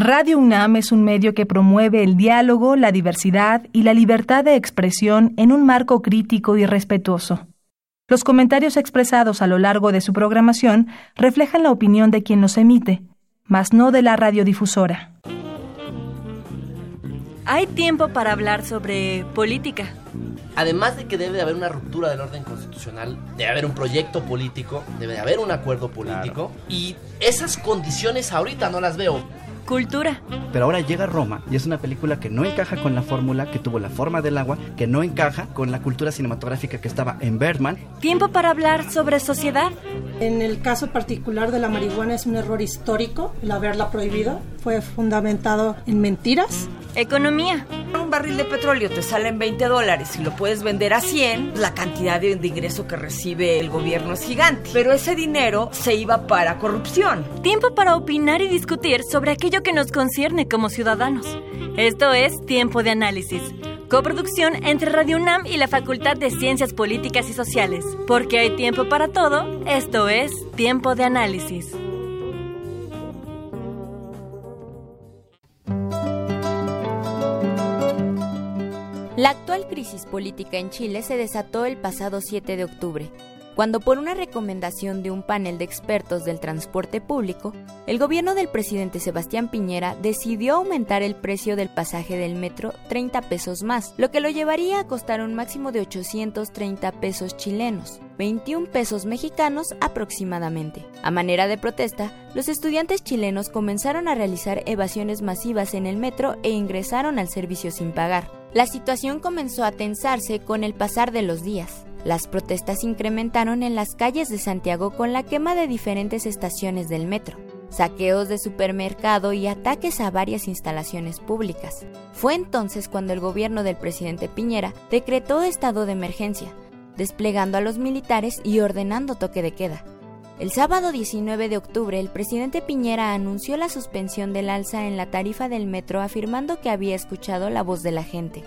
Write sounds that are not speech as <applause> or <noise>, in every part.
Radio UNAM es un medio que promueve el diálogo, la diversidad y la libertad de expresión en un marco crítico y respetuoso. Los comentarios expresados a lo largo de su programación reflejan la opinión de quien los emite, mas no de la radiodifusora. Hay tiempo para hablar sobre política. Además de que debe de haber una ruptura del orden constitucional, debe haber un proyecto político, debe de haber un acuerdo político y esas condiciones ahorita no las veo cultura. Pero ahora llega Roma y es una película que no encaja con la fórmula, que tuvo la forma del agua, que no encaja con la cultura cinematográfica que estaba en Bergman. Tiempo para hablar sobre sociedad. En el caso particular de la marihuana es un error histórico el haberla prohibido. Fue fundamentado en mentiras. Economía. Un barril de petróleo te sale en 20 dólares y lo puedes vender a 100, la cantidad de, de ingreso que recibe el gobierno es gigante. Pero ese dinero se iba para corrupción. Tiempo para opinar y discutir sobre aquello que nos concierne como ciudadanos. Esto es Tiempo de Análisis, coproducción entre Radio UNAM y la Facultad de Ciencias Políticas y Sociales. Porque hay tiempo para todo, esto es Tiempo de Análisis. La actual crisis política en Chile se desató el pasado 7 de octubre cuando por una recomendación de un panel de expertos del transporte público, el gobierno del presidente Sebastián Piñera decidió aumentar el precio del pasaje del metro 30 pesos más, lo que lo llevaría a costar un máximo de 830 pesos chilenos. 21 pesos mexicanos aproximadamente. A manera de protesta, los estudiantes chilenos comenzaron a realizar evasiones masivas en el metro e ingresaron al servicio sin pagar. La situación comenzó a tensarse con el pasar de los días. Las protestas incrementaron en las calles de Santiago con la quema de diferentes estaciones del metro, saqueos de supermercado y ataques a varias instalaciones públicas. Fue entonces cuando el gobierno del presidente Piñera decretó estado de emergencia, desplegando a los militares y ordenando toque de queda. El sábado 19 de octubre, el presidente Piñera anunció la suspensión del alza en la tarifa del metro afirmando que había escuchado la voz de la gente.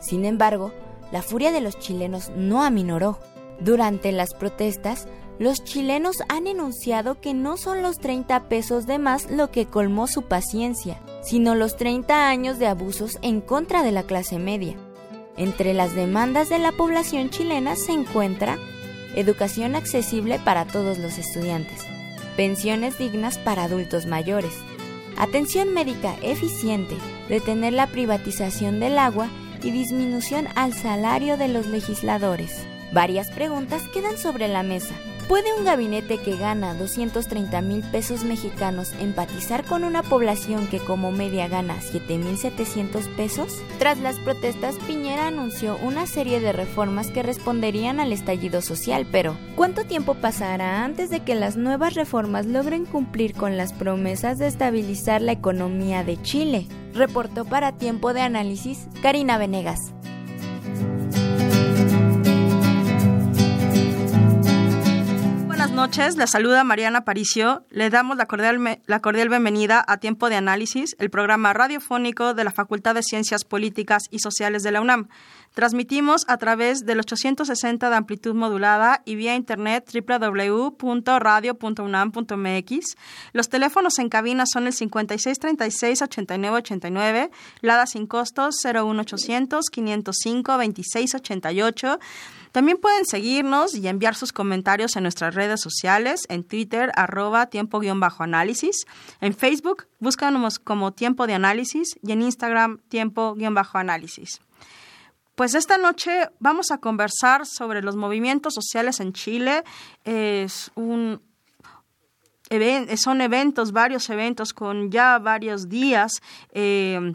Sin embargo, la furia de los chilenos no aminoró. Durante las protestas, los chilenos han enunciado que no son los 30 pesos de más lo que colmó su paciencia, sino los 30 años de abusos en contra de la clase media. Entre las demandas de la población chilena se encuentra educación accesible para todos los estudiantes, pensiones dignas para adultos mayores, atención médica eficiente, detener la privatización del agua y disminución al salario de los legisladores. Varias preguntas quedan sobre la mesa. ¿Puede un gabinete que gana 230 mil pesos mexicanos empatizar con una población que como media gana 7.700 pesos? Tras las protestas, Piñera anunció una serie de reformas que responderían al estallido social, pero ¿cuánto tiempo pasará antes de que las nuevas reformas logren cumplir con las promesas de estabilizar la economía de Chile? Reportó para Tiempo de Análisis Karina Venegas. Buenas noches. La saluda Mariana Paricio. Le damos la cordial, la cordial bienvenida a Tiempo de Análisis, el programa radiofónico de la Facultad de Ciencias Políticas y Sociales de la UNAM. Transmitimos a través del 860 de amplitud modulada y vía internet www.radio.unam.mx. Los teléfonos en cabina son el 5636-8989, Lada sin costos 01800 505 2688 también pueden seguirnos y enviar sus comentarios en nuestras redes sociales, en Twitter, arroba tiempo-análisis, en Facebook, búscanos como tiempo de análisis y en Instagram, tiempo-análisis. Pues esta noche vamos a conversar sobre los movimientos sociales en Chile. Es un, son eventos, varios eventos con ya varios días. Eh,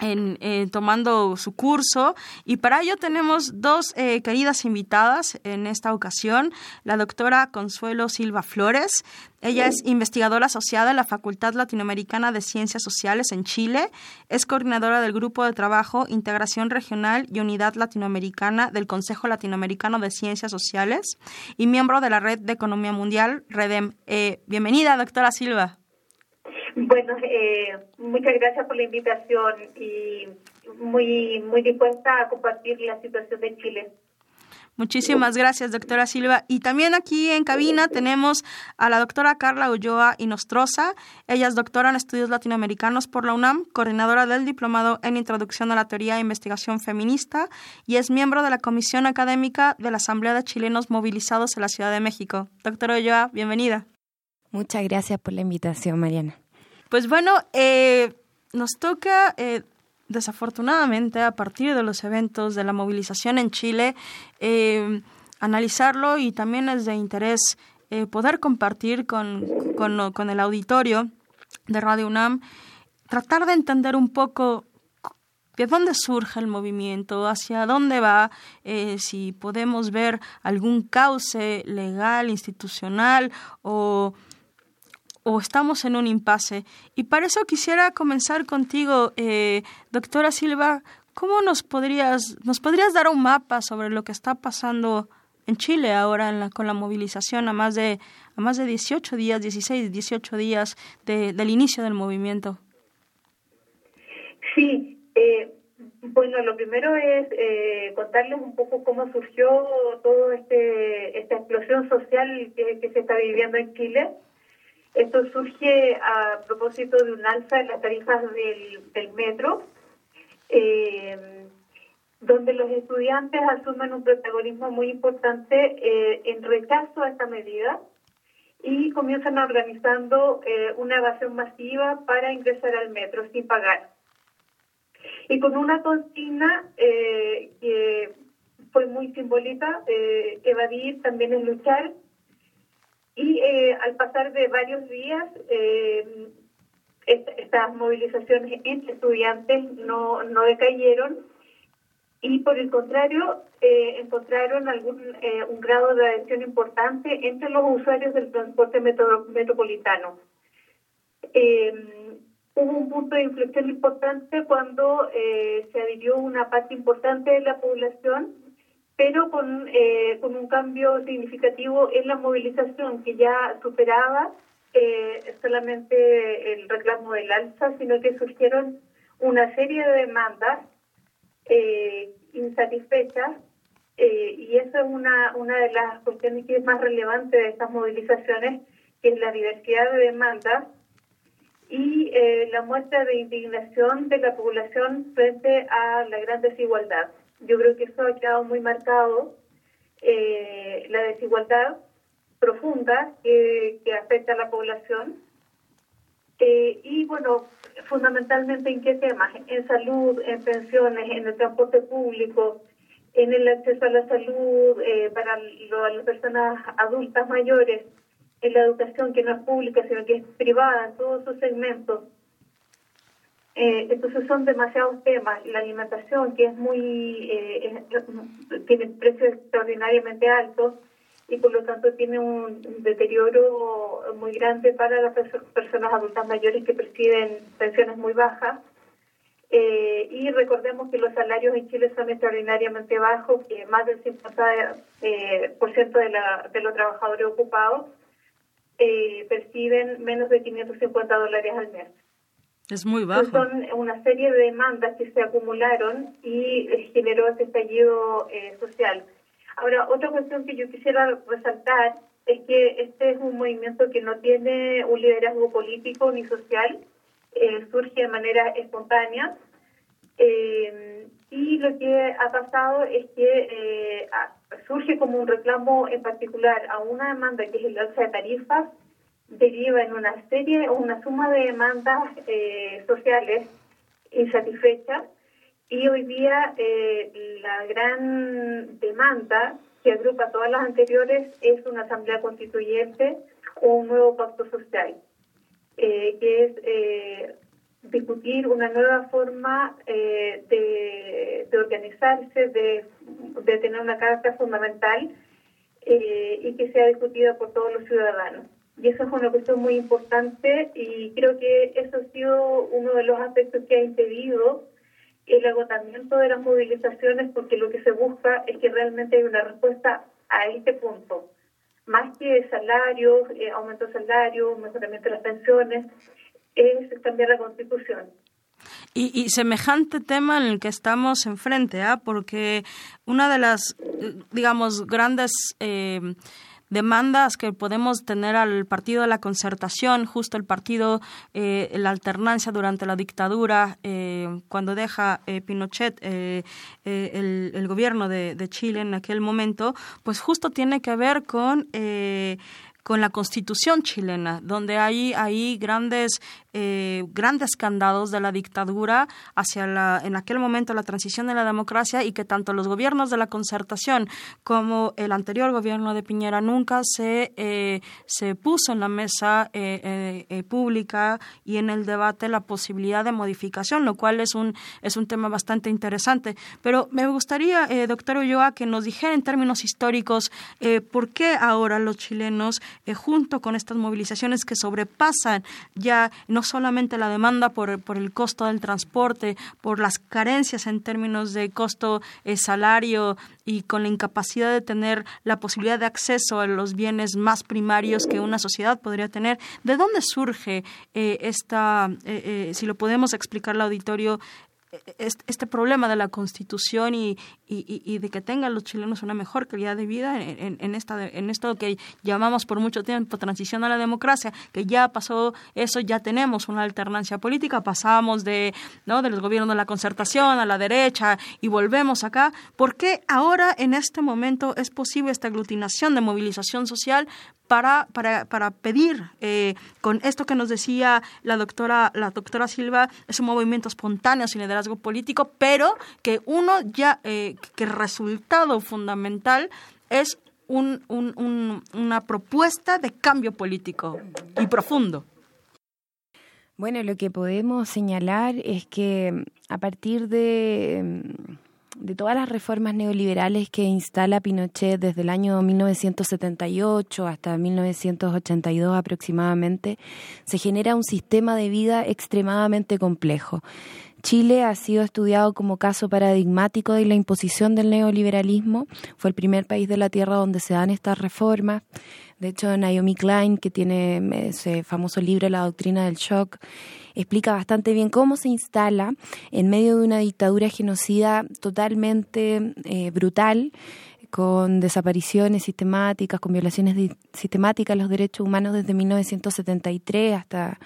en, eh, tomando su curso y para ello tenemos dos eh, queridas invitadas en esta ocasión, la doctora Consuelo Silva Flores. Ella es investigadora asociada en la Facultad Latinoamericana de Ciencias Sociales en Chile, es coordinadora del Grupo de Trabajo Integración Regional y Unidad Latinoamericana del Consejo Latinoamericano de Ciencias Sociales y miembro de la Red de Economía Mundial, REDEM. Eh, bienvenida, doctora Silva. Bueno, eh, muchas gracias por la invitación y muy, muy dispuesta a compartir la situación de Chile. Muchísimas gracias, doctora Silva. Y también aquí en cabina tenemos a la doctora Carla Ulloa Inostroza. Ella es doctora en estudios latinoamericanos por la UNAM, coordinadora del diplomado en Introducción a la Teoría e Investigación Feminista y es miembro de la Comisión Académica de la Asamblea de Chilenos Movilizados en la Ciudad de México. Doctora Ulloa, bienvenida. Muchas gracias por la invitación, Mariana. Pues bueno, eh, nos toca eh, desafortunadamente, a partir de los eventos de la movilización en Chile, eh, analizarlo y también es de interés eh, poder compartir con, con, el auditorio de Radio UNAM, tratar de entender un poco de dónde surge el movimiento, hacia dónde va, eh, si podemos ver algún cauce legal, institucional o o estamos en un impasse. Y para eso quisiera comenzar contigo, eh, doctora Silva. ¿Cómo nos podrías, nos podrías dar un mapa sobre lo que está pasando en Chile ahora en la, con la movilización a más de, a más de 18 días, 16, 18 días del inicio del movimiento? Sí, eh, bueno, lo primero es eh, contarles un poco cómo surgió toda este, esta explosión social que se está viviendo en Chile. Esto surge a propósito de un alza en las tarifas del, metro, eh, donde los estudiantes asumen un protagonismo muy importante eh, en rechazo a esta medida y comienzan organizando eh, una evasión masiva para ingresar al metro sin pagar. Y con una consigna que fue muy simbólica, evadir también es luchar, y eh, al pasar de varios días, eh, estas movilizaciones entre estudiantes no, no decayeron y por el contrario eh, encontraron algún un grado de adhesión importante entre los usuarios del transporte metropolitano. hubo un punto de inflexión importante cuando se adhirió una parte importante de la población pero con, eh, con un cambio significativo en la movilización que ya superaba eh, solamente el reclamo del alza, sino que surgieron una serie de demandas eh, insatisfechas y esa es una, una de las cuestiones que es más relevante de estas movilizaciones, que es la diversidad de demandas y la muestra de indignación de la población frente a la gran desigualdad. Yo creo que eso ha quedado muy marcado, eh, la desigualdad profunda que, afecta a la población. Eh, y bueno, fundamentalmente en qué temas? En salud, en pensiones, en el transporte público, en el acceso a la salud eh, para las personas adultas mayores, en la educación que no es pública, sino que es privada, en todos sus segmentos. Eh, entonces son demasiados temas. La alimentación, que es muy, eh, tiene precios extraordinariamente altos y por lo tanto tiene un, deterioro muy grande para las personas adultas mayores que perciben pensiones muy bajas. Eh, y recordemos que los salarios en Chile son extraordinariamente bajos, que más del 50% por ciento de, la, de los trabajadores ocupados perciben menos de 550 dólares al mes. Es muy bajo. Son una serie de demandas que se acumularon y eh, generó este estallido eh, social. Ahora, otra cuestión que yo quisiera resaltar es que este es un movimiento que no tiene un liderazgo político ni social, eh, surge de manera espontánea. y lo que ha pasado es que surge como un reclamo en particular a una demanda que es el alza de tarifas deriva en una serie o una suma de demandas eh, sociales insatisfechas y hoy día eh, la gran demanda que agrupa todas las anteriores es una asamblea constituyente o un nuevo pacto social, eh, que es discutir una nueva forma de, organizarse, de, de, tener una carta fundamental y que sea discutida por todos los ciudadanos. Y eso es una cuestión muy importante y creo que eso ha sido uno de los aspectos que ha impedido el agotamiento de las movilizaciones porque lo que se busca es que realmente hay una respuesta a este punto. Más que salarios, eh, aumento de salarios, mejoramiento de las pensiones, es cambiar la constitución. Y, semejante tema en el que estamos enfrente, ¿ah? porque una de las, digamos, grandes eh, demandas que podemos tener al partido de la concertación, justo el partido, eh, la alternancia durante la dictadura, eh, cuando deja eh, Pinochet el, el, gobierno de, de, Chile en aquel momento, pues justo tiene que ver con con la constitución chilena, donde hay ahí grandes, eh, grandes candados de la dictadura hacia la, en aquel momento la transición de la democracia y que tanto los gobiernos de la concertación como el anterior gobierno de Piñera nunca se, eh, se puso en la mesa eh, pública y en el debate la posibilidad de modificación, lo cual es un, es un tema bastante interesante. Pero me gustaría, doctor Ulloa, que nos dijera en términos históricos por qué ahora los chilenos eh, junto con estas movilizaciones que sobrepasan ya no solamente la demanda por, por el costo del transporte, por las carencias en términos de costo eh, salario y con la incapacidad de tener la posibilidad de acceso a los bienes más primarios que una sociedad podría tener. ¿De dónde surge eh, esta, si lo podemos explicar al auditorio, este problema de la constitución y, y, de que tengan los chilenos una mejor calidad de vida en, en, esta, en esto que llamamos por mucho tiempo transición a la democracia, que ya pasó eso, ya tenemos una alternancia política, pasamos de, ¿no? de los gobiernos de la concertación a la derecha y volvemos acá. ¿Por qué ahora en este momento es posible esta aglutinación de movilización social para, para, para pedir eh, con esto que nos decía la doctora, la doctora Silva, es un movimiento espontáneo sin liderazgo político, pero que uno ya, eh, que el resultado fundamental es un, un, una propuesta de cambio político y profundo. Bueno, lo que podemos señalar es que a partir de de todas las reformas neoliberales que instala Pinochet desde el año 1978 hasta 1982 aproximadamente, se genera un sistema de vida extremadamente complejo. Chile ha sido estudiado como caso paradigmático de la imposición del neoliberalismo. Fue el primer país de la Tierra donde se dan estas reformas. De hecho, Naomi Klein, que tiene ese famoso libro La doctrina del shock, explica bastante bien cómo se instala en medio de una dictadura genocida totalmente eh, brutal con desapariciones sistemáticas, con violaciones sistemáticas de los derechos humanos desde 1973 hasta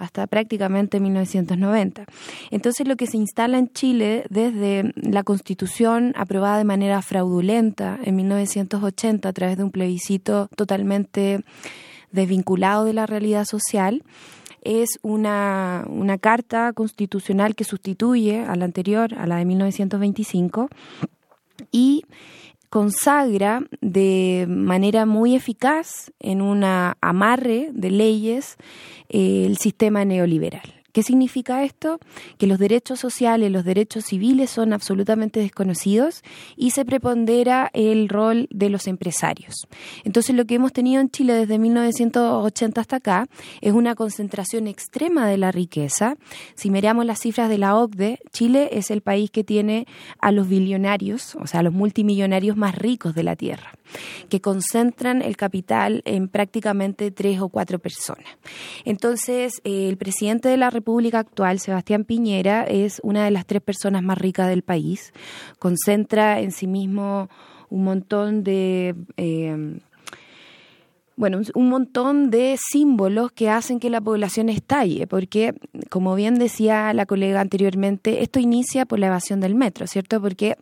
hasta prácticamente 1990. Entonces lo que se instala en Chile desde la constitución aprobada de manera fraudulenta en 1980 a través de un plebiscito totalmente desvinculado de la realidad social, es una, una carta constitucional que sustituye a la anterior, a la de 1925, y consagra de manera muy eficaz en un amarre de leyes eh, el sistema neoliberal. ¿Qué significa esto? Que los derechos sociales, los derechos civiles son absolutamente desconocidos y se prepondera el rol de los empresarios. Entonces lo que hemos tenido en Chile desde 1980 hasta acá es una concentración extrema de la riqueza. Si miramos las cifras de la OCDE, Chile es el país que tiene a los billonarios, o sea, a los multimillonarios más ricos de la Tierra, que concentran el capital en prácticamente tres o cuatro personas. Entonces, eh, el presidente de la República actual, Sebastián Piñera, es una de las tres personas más ricas del país. Concentra en sí mismo un montón de... Eh, bueno, un montón de símbolos que hacen que la población estalle, porque, como bien decía la colega anteriormente, esto inicia por la evasión del metro, ¿cierto? Porque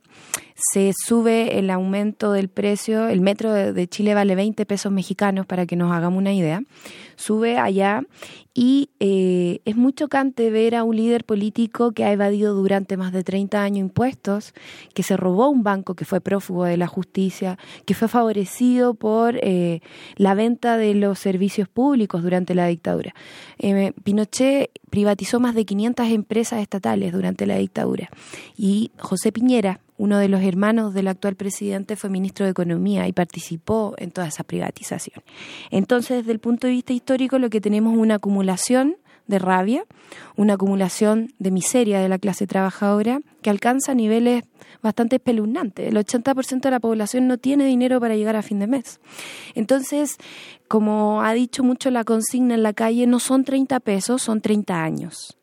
se sube el aumento del precio, el metro de Chile vale 20 pesos mexicanos, para que nos hagamos una idea, sube allá y eh, es muy chocante ver a un líder político que ha evadido durante más de 30 años impuestos, que se robó un banco, que fue prófugo de la justicia, que fue favorecido por eh, la venta de los servicios públicos durante la dictadura. Eh, Pinochet privatizó más de 500 empresas estatales durante la dictadura y José Piñera, uno de los hermanos del actual presidente fue ministro de Economía y participó en toda esa privatización. Entonces, desde el punto de vista histórico, lo que tenemos es una acumulación de rabia, una acumulación de miseria de la clase trabajadora que alcanza niveles bastante espeluznantes. El 80% de la población no tiene dinero para llegar a fin de mes. Entonces, como ha dicho mucho la consigna en la calle, no son 30 pesos, son 30 años.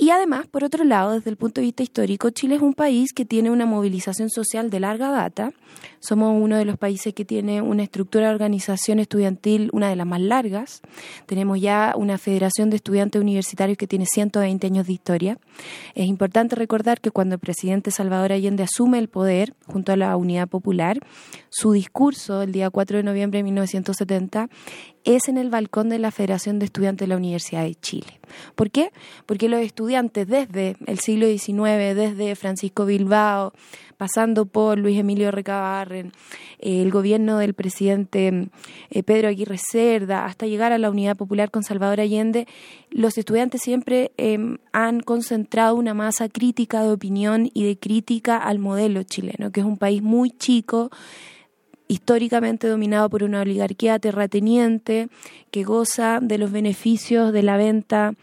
Y además, por otro lado, desde el punto de vista histórico, Chile es un país que tiene una movilización social de larga data. Somos uno de los países que tiene una estructura de organización estudiantil, una de las más largas. Tenemos ya una federación de estudiantes universitarios que tiene 120 años de historia. Es importante recordar que cuando el presidente Salvador Allende asume el poder junto a la Unidad Popular, su discurso el día 4 de noviembre de 1970 es en el balcón de la Federación de Estudiantes de la Universidad de Chile. ¿Por qué? Porque los estudiantes desde el siglo XIX, desde Francisco Bilbao, pasando por Luis Emilio Recabarren, eh, el gobierno del presidente eh, Pedro Aguirre Cerda, hasta llegar a la Unidad Popular con Salvador Allende, los estudiantes siempre em, han concentrado una masa crítica de opinión y de crítica al modelo chileno, que es un país muy chico, históricamente dominado por una oligarquía terrateniente que goza de los beneficios de la venta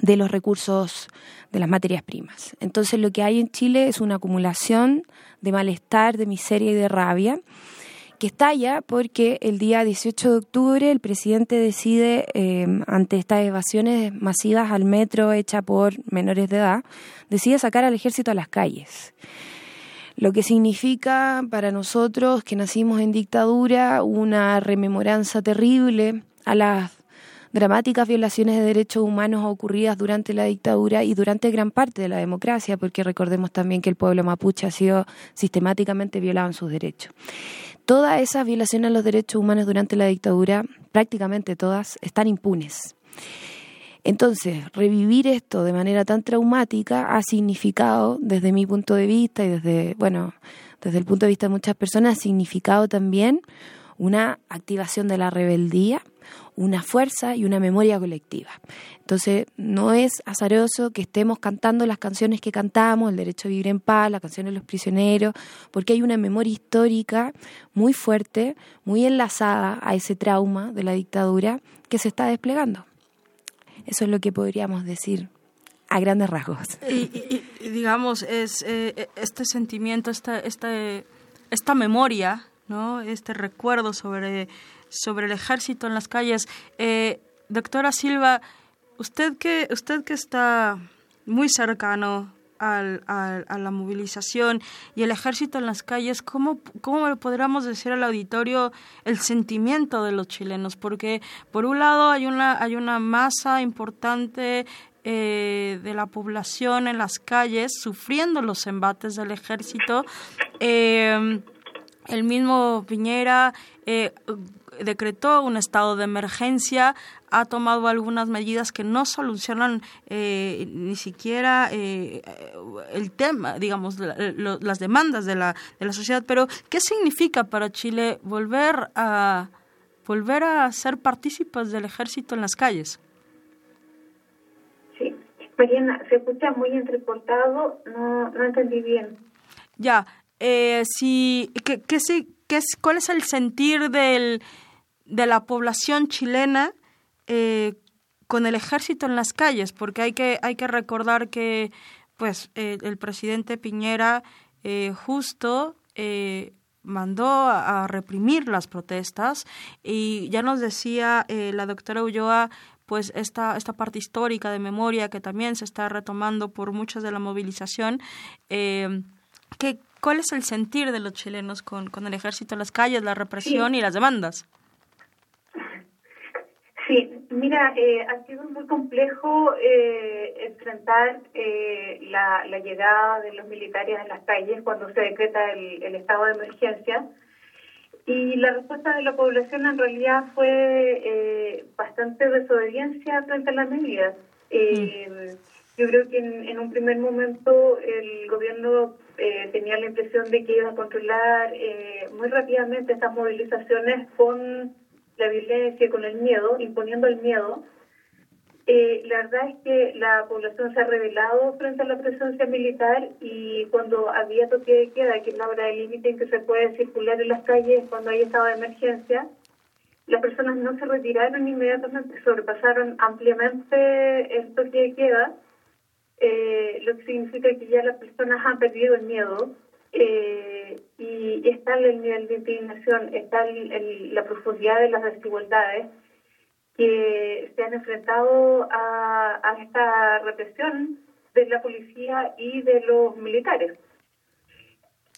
de los recursos de las materias primas. Entonces lo que hay en Chile es una acumulación de malestar, de miseria y de rabia que estalla porque el día 18 de octubre el presidente decide, eh, ante estas evasiones masivas al metro hecha por menores de edad, decide sacar al ejército a las calles lo que significa para nosotros que nacimos en dictadura una rememoranza terrible a las dramáticas violaciones de derechos humanos ocurridas durante la dictadura y durante gran parte de la democracia, porque recordemos también que el pueblo mapuche ha sido sistemáticamente violado en sus derechos. Todas esas violaciones a los derechos humanos durante la dictadura, prácticamente todas, están impunes. Entonces, revivir esto de manera tan traumática ha significado, desde mi punto de vista y desde, bueno, desde el punto de vista de muchas personas, ha significado también una activación de la rebeldía, una fuerza y una memoria colectiva. Entonces, no es azaroso que estemos cantando las canciones que cantamos, el derecho a vivir en paz, la canción de los prisioneros, porque hay una memoria histórica muy fuerte, muy enlazada a ese trauma de la dictadura que se está desplegando. Eso es lo que podríamos decir a grandes rasgos. Y, digamos, es eh, este sentimiento, esta, esta, esta memoria, ¿no? este recuerdo sobre, sobre el ejército en las calles. Eh, doctora Silva, usted que, usted que está muy cercano a la movilización y el ejército en las calles, ¿cómo, ¿cómo podríamos decir al auditorio el sentimiento de los chilenos? Porque por un lado hay una, hay una masa importante eh, de la población en las calles sufriendo los embates del ejército. Eh, el mismo Piñera eh, decretó un estado de emergencia, ha tomado algunas medidas que no solucionan eh, ni siquiera eh, el tema, digamos, las demandas de la, de la sociedad. Pero, ¿qué significa para Chile volver a, volver a ser partícipes del ejército en las calles? Sí, Mariana, se escucha muy entrecortado, no, no entendí bien. Ya, eh, si, ¿qué, qué, qué es, ¿cuál es el sentir del, de la población chilena eh, con el ejército en las calles? Porque hay que, hay que recordar que pues eh, el presidente Piñera eh, justo eh, mandó a, reprimir las protestas y ya nos decía eh, la doctora Ulloa pues esta, esta parte histórica de memoria que también se está retomando por muchas de la movilización. Eh, que, ¿Cuál es el sentir de los chilenos con, con el ejército en las calles, la represión y las demandas? Sí, mira, eh, ha sido muy complejo eh, enfrentar eh, la, llegada de los militares a las calles cuando se decreta el, el, estado de emergencia. Y la respuesta de la población en realidad fue bastante desobediencia frente a las medidas. Mm. Yo creo que en, en, un primer momento el gobierno tenía la impresión de que iba a controlar muy rápidamente estas movilizaciones con la violencia, con el miedo, imponiendo el miedo, eh, la verdad es que la población se ha rebelado frente a la presencia militar y cuando había toque de queda, que es la hora de límite en que se puede circular en las calles cuando hay estado de emergencia, las personas no se retiraron inmediatamente, sobrepasaron ampliamente el toque de queda, eh, lo que significa que ya las personas han perdido el miedo eh, y está el nivel de indignación, está el, la profundidad de las desigualdades. que se han enfrentado a, esta represión de la policía y de los militares.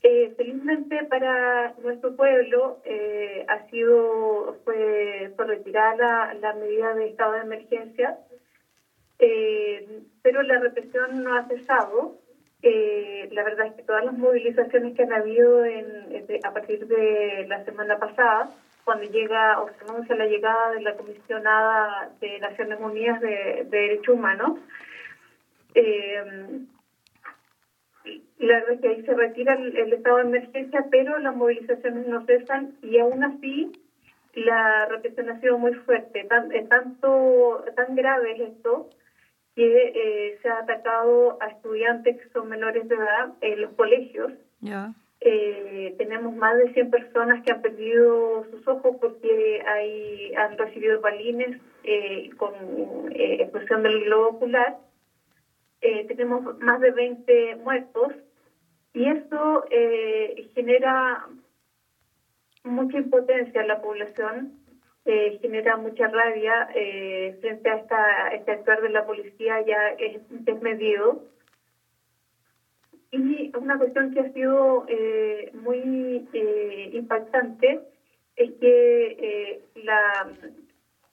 Eh, felizmente para nuestro pueblo eh, ha sido fue, fue retirada la, medida de estado de emergencia, eh, pero la represión no ha cesado. La verdad es que todas las movilizaciones que han habido en, a partir de la semana pasada, cuando llega o se anuncia la llegada de la comisionada de Naciones Unidas de, de Derechos Humanos, eh, la verdad es que ahí se retira el, estado de emergencia, pero las movilizaciones no cesan y aún así la represión ha sido muy fuerte. Tan, tanto, tan grave es esto que eh, se ha atacado a estudiantes que son menores de edad en los colegios. Eh, tenemos más de 100 personas que han perdido sus ojos porque hay, han recibido balines eh, con explosión del globo ocular. Eh, tenemos más de 20 muertos y eso eh, genera mucha impotencia en la población, eh, genera mucha rabia frente a esta, este actuar de la policía ya es desmedido. Y una cuestión que ha sido muy impactante es que la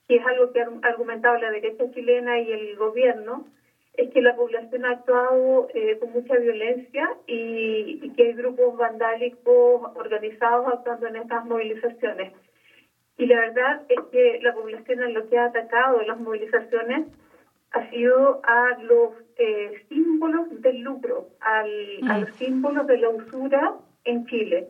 que es algo que ha argumentado la derecha chilena y el gobierno, es que la población ha actuado eh, con mucha violencia y, que hay grupos vandálicos organizados actuando en estas movilizaciones. Y la verdad es que la población en lo que ha atacado las movilizaciones ha sido a los eh, símbolos del lucro, a mm. los símbolos de la usura en Chile,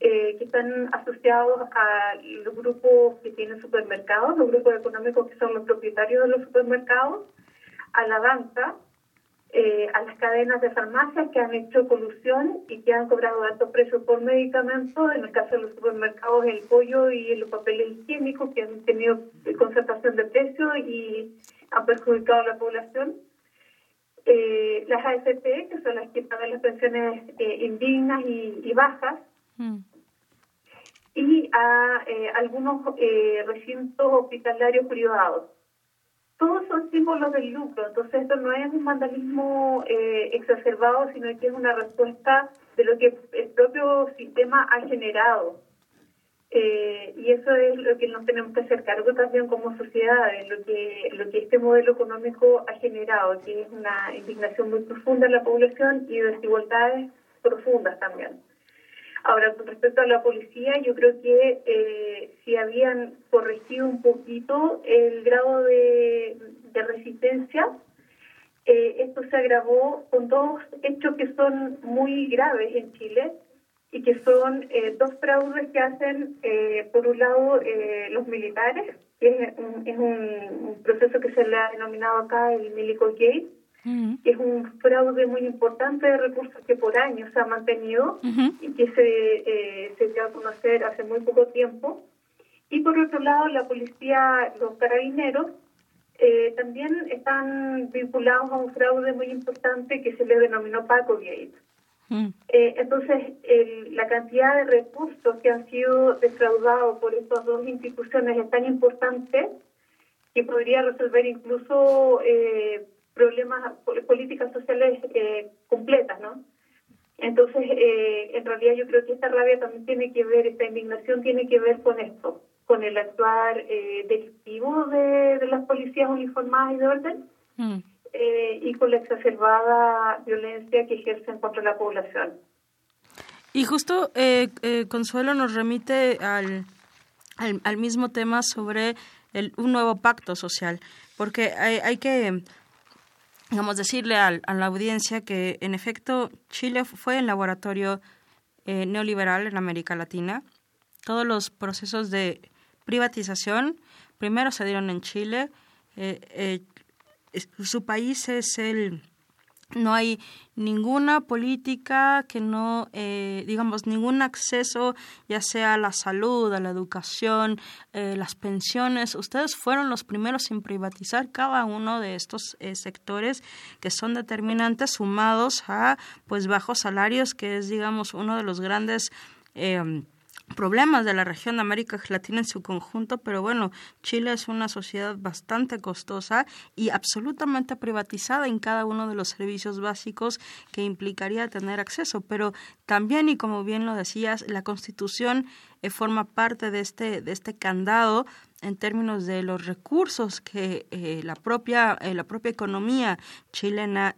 eh, que están asociados a los grupos que tienen supermercados, los grupos económicos que son los propietarios de los supermercados, a la banca, eh, a las cadenas de farmacias que han hecho colusión y que han cobrado altos precios por medicamentos, en el caso de los supermercados el pollo y los papeles higiénicos que han tenido concertación de precios y han perjudicado a la población. Eh, las AFP, que son las que pagan las pensiones eh, indignas y, bajas, mm. y a algunos recintos hospitalarios privados todos son símbolos del lucro, entonces esto no es un vandalismo eh, exacerbado, sino que es una respuesta de lo que el propio sistema ha generado. Eh, y eso es lo que nos tenemos que hacer cargo también como sociedad, de lo que, lo que este modelo económico ha generado, que es una indignación muy profunda en la población y desigualdades profundas también. Ahora, con respecto a la policía, yo creo que eh, si habían corregido un poquito el grado de, resistencia, eh, esto se agravó con dos hechos que son muy graves en Chile y que son eh, dos fraudes que hacen, por un lado, los militares, que es, un, proceso que se le ha denominado acá el Milico Gate, es un fraude muy importante de recursos que por años se ha mantenido y que se, eh, se dio a conocer hace muy poco tiempo. Y por otro lado, la policía, los carabineros, eh, también están vinculados a un fraude muy importante que se le denominó Paco Gate. Eh, entonces, la cantidad de recursos que han sido defraudados por estas dos instituciones es tan importante que podría resolver incluso eh, problemas, políticas sociales eh, completas, ¿no? Entonces, eh, en realidad yo creo que esta rabia también tiene que ver, esta indignación tiene que ver con esto, con el actuar eh, delictivo de, las policías uniformadas y de orden mm. eh, y con la exacerbada violencia que ejercen contra la población. Y justo Consuelo nos remite al, al, mismo tema sobre el, un nuevo pacto social, porque hay, hay que digamos, decirle a, la audiencia que en efecto Chile fue el laboratorio eh, neoliberal en América Latina. Todos los procesos de privatización primero se dieron en Chile. Eh, eh, su país es el no hay ninguna política que no, eh, digamos, ningún acceso, ya sea a la salud, a la educación, eh, las pensiones. Ustedes fueron los primeros en privatizar cada uno de estos eh, sectores que son determinantes, sumados a, pues, bajos salarios, que es, digamos, uno de los grandes problemas de la región de América Latina en su conjunto, pero bueno, Chile es una sociedad bastante costosa y absolutamente privatizada en cada uno de los servicios básicos que implicaría tener acceso, pero también y como bien lo decías, la Constitución eh, forma parte de este de este candado en términos de los recursos que eh, la propia eh, la propia economía chilena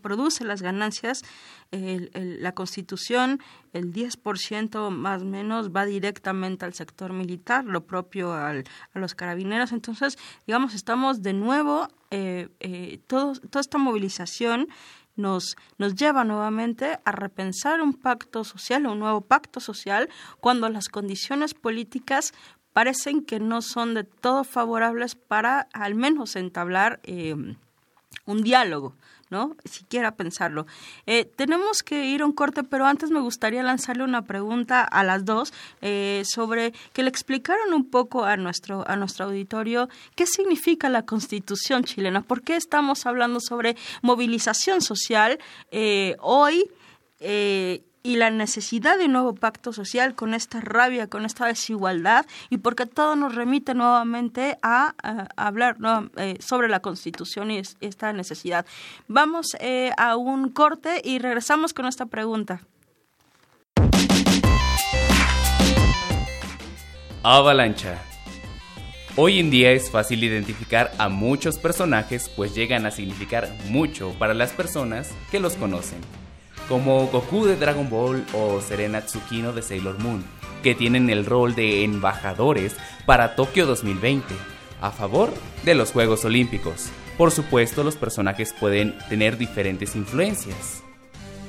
produce las ganancias la constitución, el 10% más o menos va directamente al sector militar, lo propio al, a los carabineros. Entonces, digamos, estamos de nuevo, eh, eh, todo, toda esta movilización nos, nos lleva nuevamente a repensar un pacto social, un nuevo pacto social, cuando las condiciones políticas parecen que no son de todo favorables para al menos entablar eh, un diálogo. ¿No? Siquiera pensarlo. Eh, tenemos que ir a un corte, pero antes me gustaría lanzarle una pregunta a las dos eh, sobre que le explicaron un poco a nuestro, a nuestro auditorio qué significa la constitución chilena, por qué estamos hablando sobre movilización social eh, hoy y la necesidad de un nuevo pacto social con esta rabia, con esta desigualdad y porque todo nos remite nuevamente a, hablar eh, sobre la Constitución y esta necesidad. Vamos eh, a un corte y regresamos con esta pregunta. Avalancha. Hoy en día es fácil identificar a muchos personajes pues llegan a significar mucho para las personas que los conocen como Goku de Dragon Ball o Serena Tsukino de Sailor Moon, que tienen el rol de embajadores para Tokio 2020, a favor de los Juegos Olímpicos. Por supuesto, los personajes pueden tener diferentes influencias.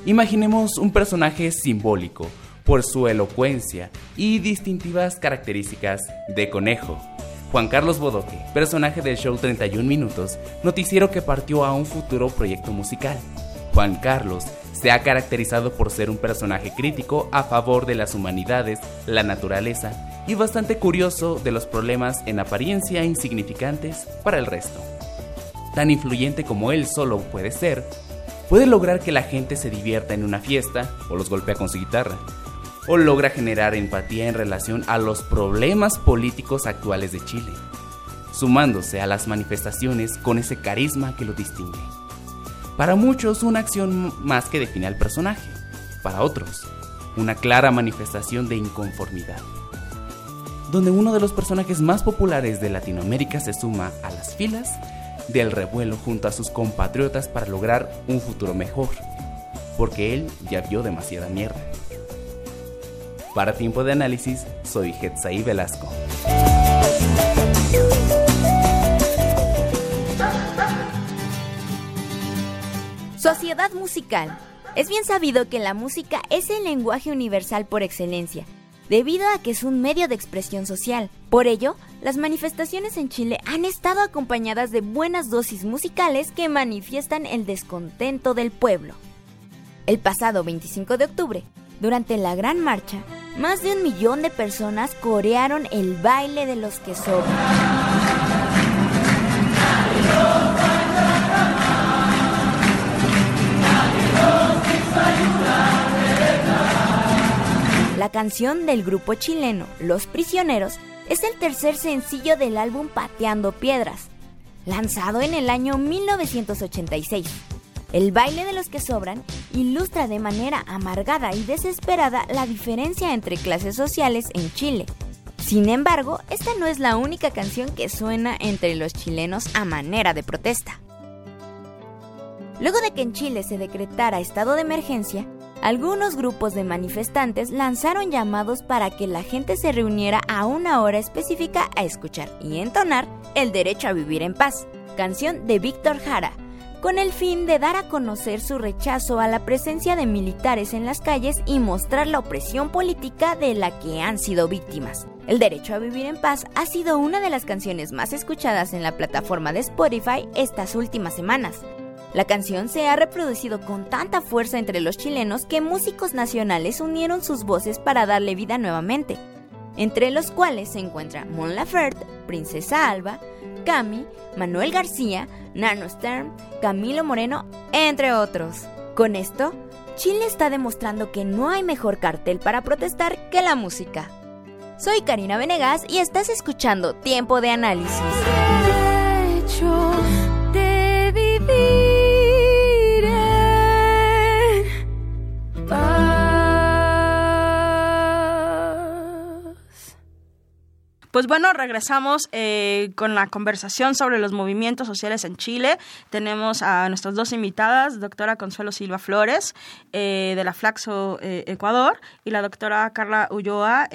Imaginemos un personaje simbólico por su elocuencia y distintivas características de conejo. Juan Carlos Bodoque, personaje del show 31 Minutos, noticiero que partió a un futuro proyecto musical. Juan Carlos se ha caracterizado por ser un personaje crítico a favor de las humanidades, la naturaleza y bastante curioso de los problemas en apariencia insignificantes para el resto. Tan influyente como él solo puede ser, puede lograr que la gente se divierta en una fiesta o los golpea con su guitarra, o logra generar empatía en relación a los problemas políticos actuales de Chile, sumándose a las manifestaciones con ese carisma que lo distingue. Para muchos, una acción más que define al personaje. Para otros, una clara manifestación de inconformidad. Donde uno de los personajes más populares de Latinoamérica se suma a las filas del revuelo junto a sus compatriotas para lograr un futuro mejor. Porque él ya vio demasiada mierda. Para tiempo de análisis, soy Hetzaí Velasco. Sociedad musical. Es bien sabido que la música es el lenguaje universal por excelencia, debido a que es un medio de expresión social. Por ello, las manifestaciones en Chile han estado acompañadas de buenas dosis musicales que manifiestan el descontento del pueblo. El pasado 25 de octubre, durante la Gran Marcha, más de un millón de personas corearon el baile de los que sobran. La canción del grupo chileno Los Prisioneros es el tercer sencillo del álbum Pateando Piedras, lanzado en el año 1986. El baile de los que sobran ilustra de manera amargada y desesperada la diferencia entre clases sociales en Chile. Sin embargo, esta no es la única canción que suena entre los chilenos a manera de protesta. Luego de que en Chile se decretara estado de emergencia, algunos grupos de manifestantes lanzaron llamados para que la gente se reuniera a una hora específica a escuchar y entonar El derecho a vivir en paz, canción de Víctor Jara, con el fin de dar a conocer su rechazo a la presencia de militares en las calles y mostrar la opresión política de la que han sido víctimas. El derecho a vivir en paz ha sido una de las canciones más escuchadas en la plataforma de Spotify estas últimas semanas. La canción se ha reproducido con tanta fuerza entre los chilenos que músicos nacionales unieron sus voces para darle vida nuevamente, entre los cuales se encuentran Mon Laferte, Princesa Alba, Cami, Manuel García, Nano Stern, Camilo Moreno, entre otros. Con esto, Chile está demostrando que no hay mejor cartel para protestar que la música. Soy Karina Venegas y estás escuchando Tiempo de Análisis. Pues bueno, regresamos eh, con la conversación sobre los movimientos sociales en Chile. Tenemos a nuestras dos invitadas, doctora Consuelo Silva Flores, eh, de la Flaxo eh, Ecuador, y la doctora Carla Ulloa,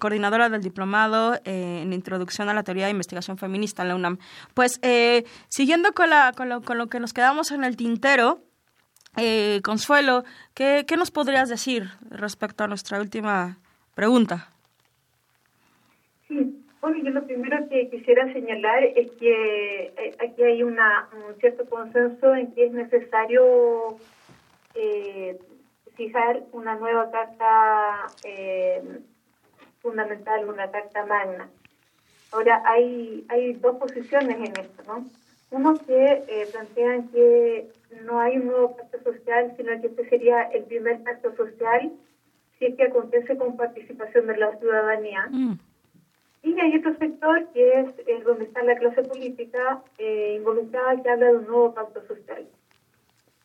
coordinadora del diplomado en Introducción a la Teoría de Investigación Feminista en la UNAM. Pues siguiendo con, la, con, lo, con lo que nos quedamos en el tintero, Consuelo, ¿qué, ¿qué nos podrías decir respecto a nuestra última pregunta? Sí, bueno, yo lo primero que quisiera señalar es que eh, aquí hay una, un cierto consenso en que es necesario eh, fijar una nueva carta eh, fundamental, una carta magna. Ahora, hay, hay dos posiciones en esto, ¿no? Uno que plantean que no hay un nuevo pacto social, sino que este sería el primer pacto social si es que acontece con participación de la ciudadanía. Mm. Y hay otro sector que es eh, donde está la clase política eh, involucrada que habla de un nuevo pacto social.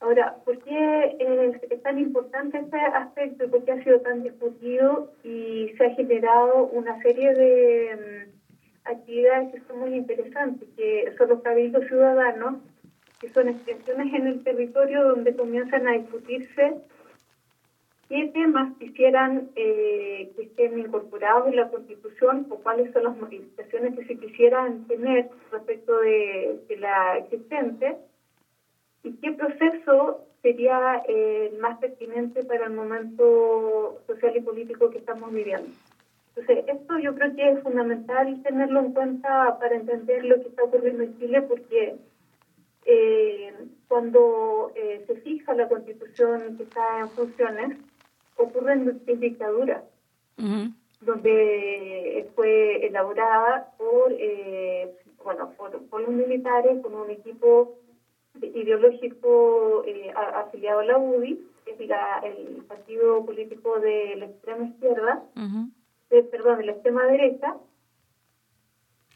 Ahora, ¿por qué es, tan importante este aspecto y por qué ha sido tan discutido y se ha generado una serie de mm, actividades que son muy interesantes, que son los cabildos ciudadanos, que son extensiones en el territorio donde comienzan a discutirse qué temas quisieran eh, que estén incorporados en la Constitución o cuáles son las modificaciones que se quisieran tener respecto de, la existente y qué proceso sería el más pertinente para el momento social y político que estamos viviendo. Entonces, esto yo creo que es fundamental tenerlo en cuenta para entender lo que está ocurriendo en Chile, porque eh, cuando eh, se fija la constitución que está en funciones, ocurren en dictaduras, donde fue elaborada por, eh, bueno, por, los militares, con un equipo ideológico eh, afiliado a la UDI, que es el partido político de la extrema izquierda, perdón, de la extrema derecha,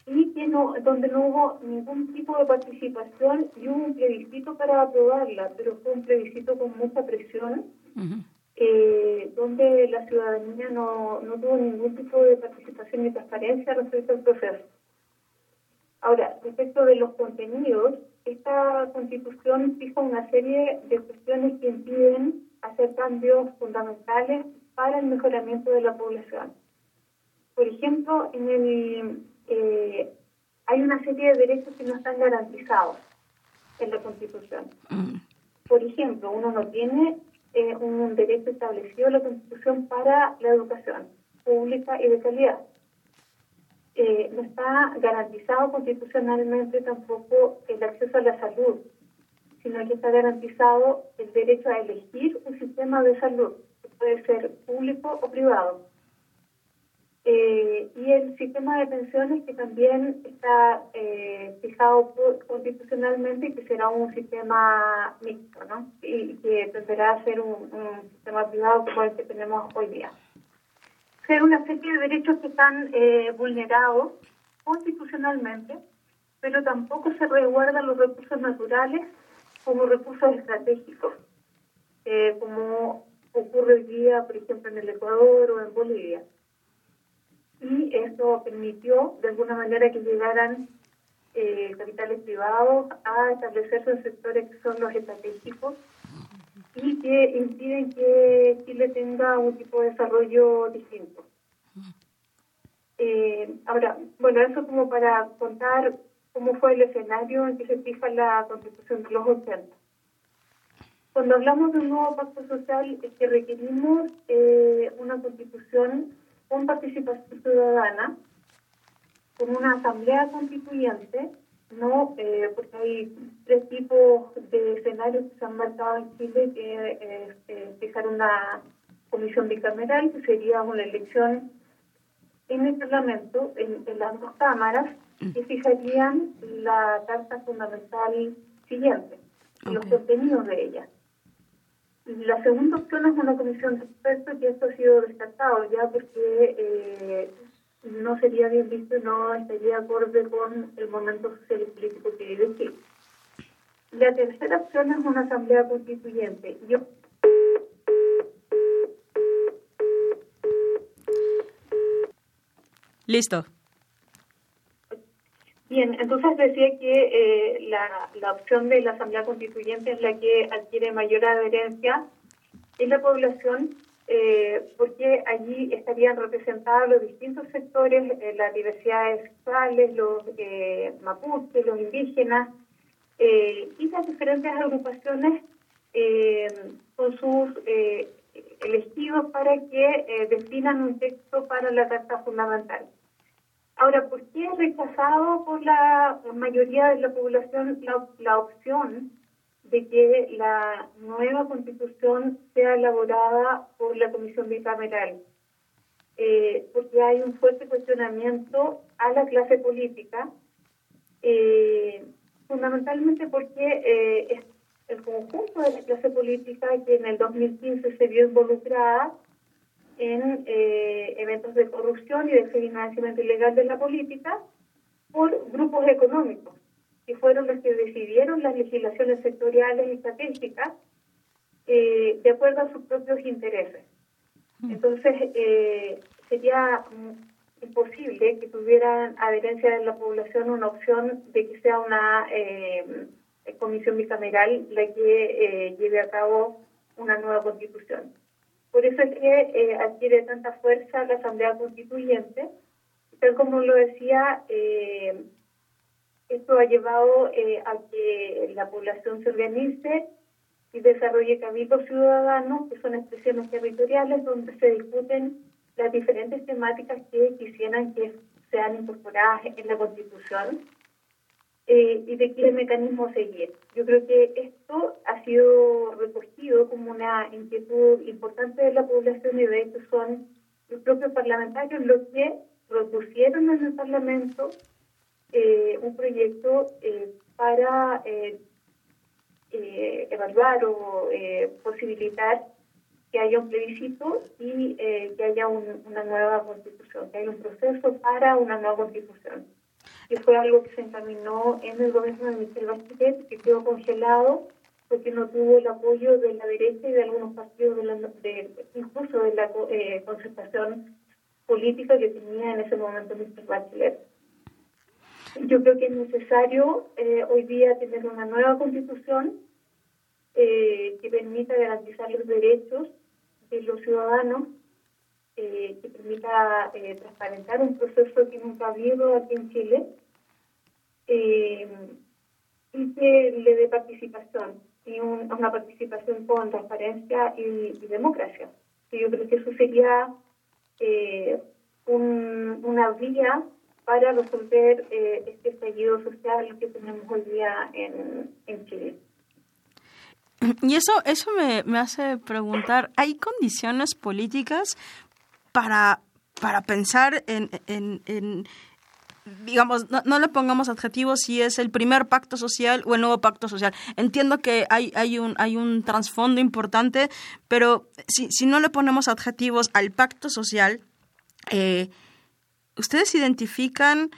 y que no, donde no hubo ningún tipo de participación y hubo un plebiscito para aprobarla, pero fue un plebiscito con mucha presión eh, donde la ciudadanía no, no tuvo ningún tipo de participación ni transparencia respecto al proceso. Ahora, respecto de los contenidos, esta constitución fija una serie de cuestiones que impiden hacer cambios fundamentales para el mejoramiento de la población. Por ejemplo, en el, eh, hay una serie de derechos que no están garantizados en la Constitución. Mm. Por ejemplo, uno no tiene eh, un derecho establecido en la Constitución para la educación pública y de calidad. Eh, no está garantizado constitucionalmente tampoco el acceso a la salud, sino que está garantizado el derecho a elegir un sistema de salud, que puede ser público o privado. Eh, y el sistema de pensiones que también está eh, fijado constitucionalmente y que será un sistema mixto, ¿no? Y que tenderá a ser un, sistema privado como el que tenemos hoy día. Ser una serie de derechos que están eh, vulnerados constitucionalmente, pero tampoco se resguardan los recursos naturales como recursos estratégicos, como ocurre hoy día, por ejemplo, en el Ecuador o en Bolivia y eso permitió de alguna manera que llegaran eh, capitales privados a establecerse en sectores que son los estratégicos y que impiden que Chile tenga un tipo de desarrollo distinto. Eh, ahora, bueno, eso como para contar cómo fue el escenario en que se fija la Constitución de los 80. Cuando hablamos de un nuevo pacto social, es que requerimos eh, una constitución con participación ciudadana, con una asamblea constituyente, no eh, porque hay tres tipos de escenarios que se han marcado en Chile, que eh, eh, fijar una comisión bicameral, que sería una elección en el Parlamento, en, las dos cámaras, que fijarían la carta fundamental siguiente, los contenidos de ella. La segunda opción es una comisión de expertos y esto ha sido descartado ya porque eh, no sería bien visto y no estaría acorde con el momento social y político que vive Chile. La tercera opción es una asamblea constituyente. Yo Listo. Bien, entonces decía que eh, la, la opción de la Asamblea Constituyente es la que adquiere mayor adherencia en la población eh, porque allí estarían representados los distintos sectores, eh, las diversidades sexuales, los mapuches, los indígenas y las diferentes agrupaciones con sus elegidos para que definan un texto para la Carta Fundamental. Ahora, ¿por qué ha rechazado por la mayoría de la población la, la opción de que la nueva constitución sea elaborada por la comisión bicameral, eh, porque hay un fuerte cuestionamiento a la clase política, eh, fundamentalmente porque eh, es el conjunto de la clase política que en el 2015 se vio involucrada en eventos de corrupción y de financiamiento ilegal de la política por grupos económicos que fueron los que decidieron las legislaciones sectoriales y estadísticas eh, de acuerdo a sus propios intereses. Mm. Entonces, eh, sería imposible que tuvieran adherencia de la población una opción de que sea una eh, comisión bicameral la que lleve a cabo una nueva constitución. Por eso es que adquiere tanta fuerza la Asamblea Constituyente, tal como lo decía, esto ha llevado eh, a que la población se organice y desarrolle cabildos ciudadanos, que son expresiones territoriales donde se discuten las diferentes temáticas que quisieran que sean incorporadas en la Constitución eh, y de qué mecanismo seguir. Yo creo que esto ha sido recogido como una inquietud importante de la población y de hecho son los propios parlamentarios los que propusieron en el Parlamento eh, un proyecto eh, para eh, evaluar o posibilitar que haya un plebiscito y que haya una nueva constitución, que haya un proceso para una nueva constitución. Que fue algo que se encaminó en el gobierno de Michel Bachelet, que quedó congelado porque no tuvo el apoyo de la derecha y de algunos partidos, de, incluso de la concertación política que tenía en ese momento Michel Bachelet. Yo creo que es necesario eh, hoy día tener una nueva constitución eh, que permita garantizar los derechos de los ciudadanos, eh, que permita transparentar un proceso que nunca ha habido aquí en Chile y que le dé participación, y una participación con transparencia y, democracia. Y yo creo que eso sería una vía para resolver eh, este estallido social que tenemos hoy día en, Chile. Y eso, eso me, me, hace preguntar, ¿hay condiciones políticas para, para pensar en, en, en digamos, no, no, le pongamos adjetivos si es el primer pacto social o el nuevo pacto social. Entiendo que hay, hay un, hay un trasfondo importante, pero si, si no le ponemos adjetivos al pacto social, eh, ¿ustedes identifican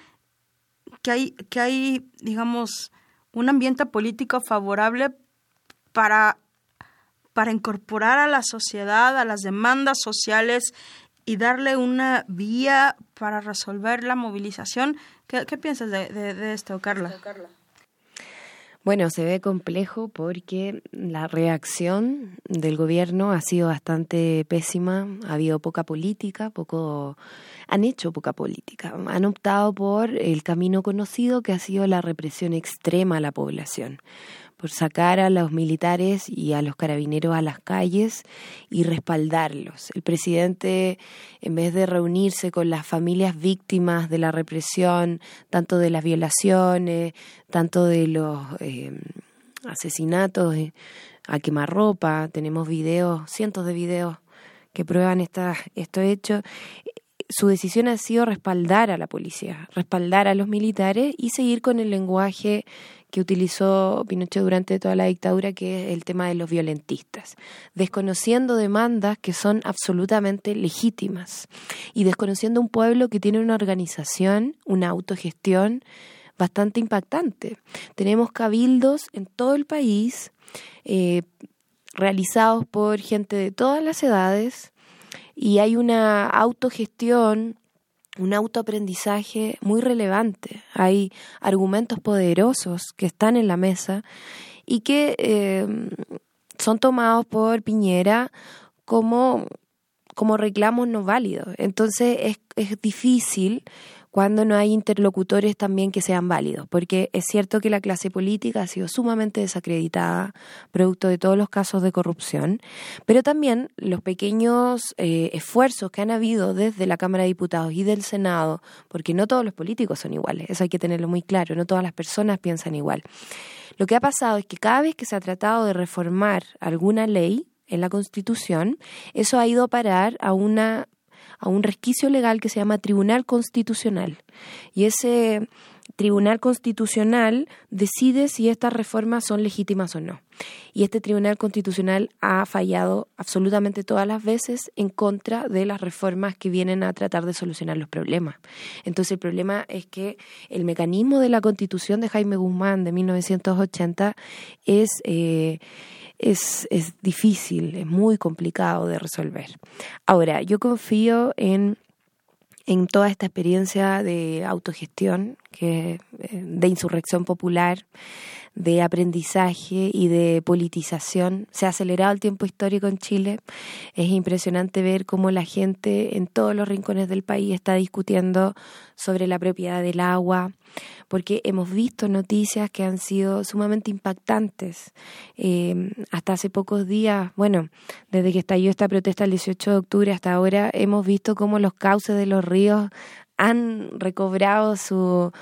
que hay, que hay, digamos, un ambiente político favorable para, para incorporar a la sociedad, a las demandas sociales y darle una vía para resolver la movilización? ¿Qué, piensas de, de, esto, Carla? Bueno, se ve complejo porque la reacción del gobierno ha sido bastante pésima, ha habido poca política, poco han hecho poca política, han optado por el camino conocido que ha sido la represión extrema a la población por sacar a los militares y a los carabineros a las calles y respaldarlos. El presidente, en vez de reunirse con las familias víctimas de la represión, tanto de las violaciones, tanto de los eh, asesinatos a quemarropa, tenemos videos, cientos de videos que prueban esta, estos hechos, su decisión ha sido respaldar a la policía, respaldar a los militares y seguir con el lenguaje que utilizó Pinochet durante toda la dictadura, que es el tema de los violentistas, desconociendo demandas que son absolutamente legítimas y desconociendo un pueblo que tiene una organización, una autogestión bastante impactante. Tenemos cabildos en todo el país, eh, realizados por gente de todas las edades, y hay una autogestión un autoaprendizaje muy relevante. Hay argumentos poderosos que están en la mesa y que eh, son tomados por Piñera como, como reclamos no válidos. Entonces es, es difícil cuando no hay interlocutores también que sean válidos, porque es cierto que la clase política ha sido sumamente desacreditada, producto de todos los casos de corrupción, pero también los pequeños eh, esfuerzos que han habido desde la Cámara de Diputados y del Senado, porque no todos los políticos son iguales, eso hay que tenerlo muy claro, no todas las personas piensan igual. Lo que ha pasado es que cada vez que se ha tratado de reformar alguna ley, en la Constitución, eso ha ido a parar a una a un resquicio legal que se llama Tribunal Constitucional. Y ese Tribunal Constitucional decide si estas reformas son legítimas o no. Y este Tribunal Constitucional ha fallado absolutamente todas las veces en contra de las reformas que vienen a tratar de solucionar los problemas. Entonces el problema es que el mecanismo de la Constitución de Jaime Guzmán de 1980 es... Eh, es, es difícil, es muy complicado de resolver. Ahora, yo confío en en toda esta experiencia de autogestión, que, eh, de insurrección popular, de aprendizaje y de politización. Se ha acelerado el tiempo histórico en Chile. Es impresionante ver cómo la gente en todos los rincones del país está discutiendo sobre la propiedad del agua, porque hemos visto noticias que han sido sumamente impactantes. Eh, hasta hace pocos días, bueno, desde que estalló esta protesta el 18 de octubre hasta ahora, hemos visto cómo los cauces de los ríos han recobrado su,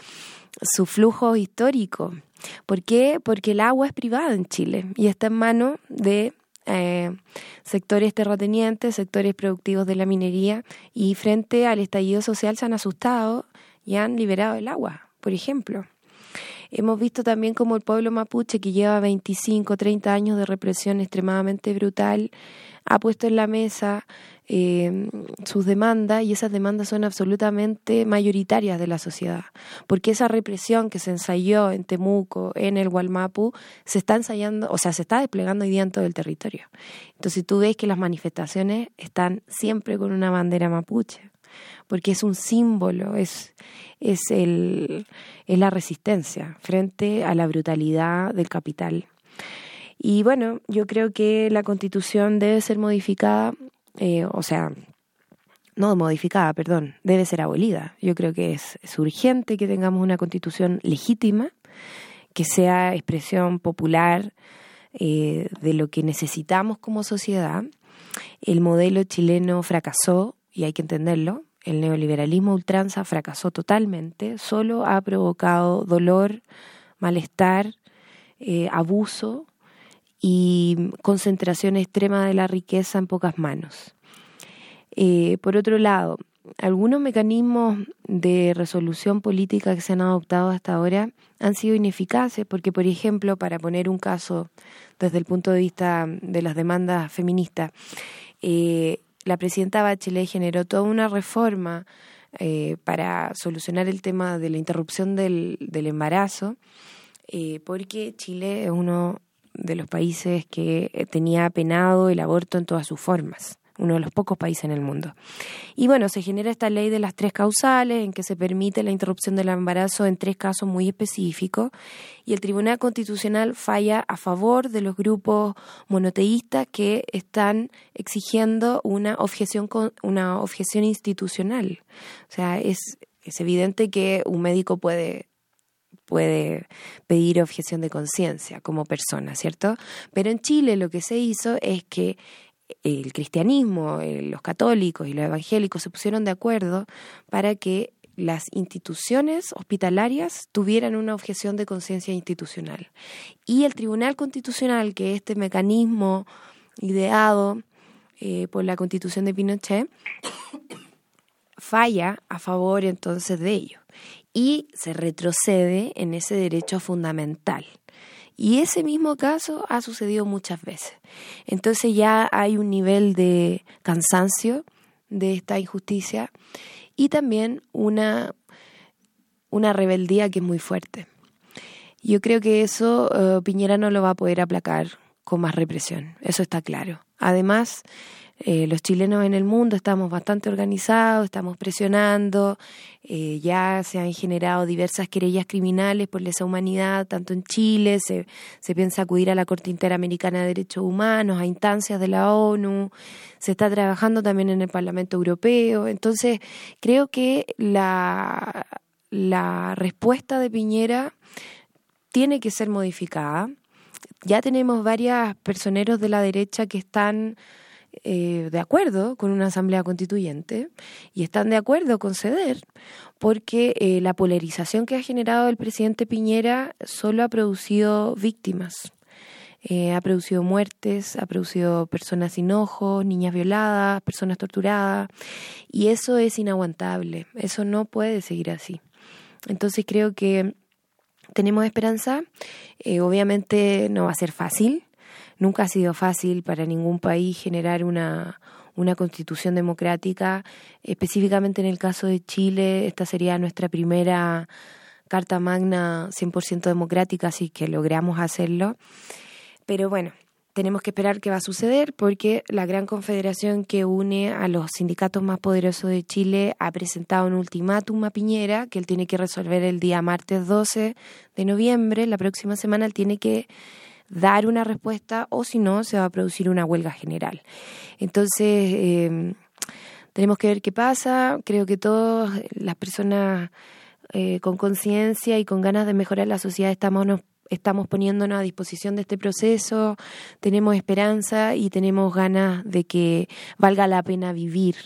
su flujo histórico. ¿Por qué? Porque el agua es privada en Chile y está en manos de eh, sectores terratenientes, sectores productivos de la minería y frente al estallido social se han asustado y han liberado el agua, por ejemplo. Hemos visto también como el pueblo mapuche, que lleva 25, 30 años de represión extremadamente brutal, ha puesto en la mesa eh, sus demandas y esas demandas son absolutamente mayoritarias de la sociedad, porque esa represión que se ensayó en Temuco, en el Gualmapu, se está ensayando, o sea, se está desplegando hoy día en todo el territorio. Entonces tú ves que las manifestaciones están siempre con una bandera mapuche, porque es un símbolo, es, es, el, es la resistencia frente a la brutalidad del capital. Y bueno, yo creo que la constitución debe ser modificada eh, o sea, no modificada, perdón, debe ser abolida. Yo creo que es, urgente que tengamos una constitución legítima, que sea expresión popular eh, de lo que necesitamos como sociedad. El modelo chileno fracasó, y hay que entenderlo. El neoliberalismo ultranza fracasó totalmente, solo ha provocado dolor, malestar, eh, abuso y concentración extrema de la riqueza en pocas manos. Eh, por otro lado, algunos mecanismos de resolución política que se han adoptado hasta ahora han sido ineficaces porque, por ejemplo, para poner un caso desde el punto de vista de las demandas feministas, eh, la presidenta Bachelet generó toda una reforma eh, para solucionar el tema de la interrupción del, del embarazo, porque Chile es uno de los países que eh, tenía penado el aborto en todas sus formas uno de los pocos países en el mundo. Y bueno, se genera esta ley de las tres causales en que se permite la interrupción del embarazo en tres casos muy específicos y el Tribunal Constitucional falla a favor de los grupos monoteístas que están exigiendo una objeción una objeción institucional. O sea, es es evidente que un médico puede puede pedir objeción de conciencia como persona, ¿cierto? Pero en Chile lo que se hizo es que el cristianismo, eh, los católicos y los evangélicos se pusieron de acuerdo para que las instituciones hospitalarias tuvieran una objeción de conciencia institucional. Y el Tribunal Constitucional, que es este mecanismo ideado eh, por la Constitución de Pinochet, <coughs> falla a favor entonces de ello y se retrocede en ese derecho fundamental. Y ese mismo caso ha sucedido muchas veces. Entonces ya hay un nivel de cansancio de esta injusticia y también una, una rebeldía que es muy fuerte. Yo creo que eso eh, Piñera no lo va a poder aplacar con más represión, eso está claro. Además, eh, los chilenos en el mundo estamos bastante organizados, estamos presionando, eh, ya se han generado diversas querellas criminales por lesa humanidad, tanto en Chile, se, se piensa acudir a la Corte Interamericana de Derechos Humanos, a instancias de la ONU, se está trabajando también en el Parlamento Europeo, entonces creo que la, la respuesta de Piñera tiene que ser modificada. Ya tenemos varias personeros de la derecha que están eh, de acuerdo con una asamblea constituyente y están de acuerdo con ceder, porque eh, la polarización que ha generado el presidente Piñera solo ha producido víctimas. Eh, ha producido muertes, ha producido personas sin ojos, niñas violadas, personas torturadas, y eso es inaguantable, eso no puede seguir así. Entonces creo que tenemos esperanza, obviamente no va a ser fácil, Nunca ha sido fácil para ningún país generar una, una constitución democrática. Específicamente en el caso de Chile, esta sería nuestra primera Carta Magna 100% democrática, así que logramos hacerlo. Pero bueno, tenemos que esperar qué va a suceder porque la gran confederación que une a los sindicatos más poderosos de Chile ha presentado un ultimátum a Piñera que él tiene que resolver el día martes 12 de noviembre. La próxima semana él tiene que dar una respuesta o si no, se va a producir una huelga general. Entonces, eh, tenemos que ver qué pasa. Creo que todas las personas eh, con conciencia y con ganas de mejorar la sociedad estamos, estamos poniéndonos a disposición de este proceso, tenemos esperanza y tenemos ganas de que valga la pena vivir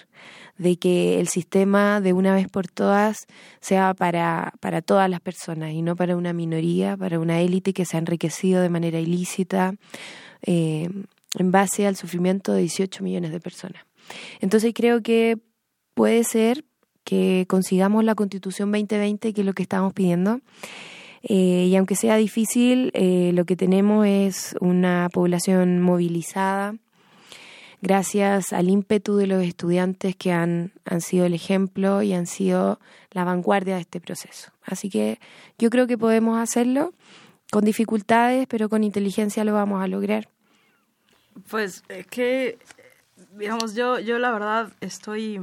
de que el sistema de una vez por todas sea para, para todas las personas y no para una minoría, para una élite que se ha enriquecido de manera ilícita eh, en base al sufrimiento de 18 millones de personas. Entonces creo que puede ser que consigamos la constitución 2020, que es lo que estamos pidiendo. Eh, y aunque sea difícil, eh, lo que tenemos es una población movilizada, gracias al ímpetu de los estudiantes que han, han sido el ejemplo y han sido la vanguardia de este proceso. Así que yo creo que podemos hacerlo con dificultades, pero con inteligencia lo vamos a lograr. Pues es que, digamos, yo, yo la verdad estoy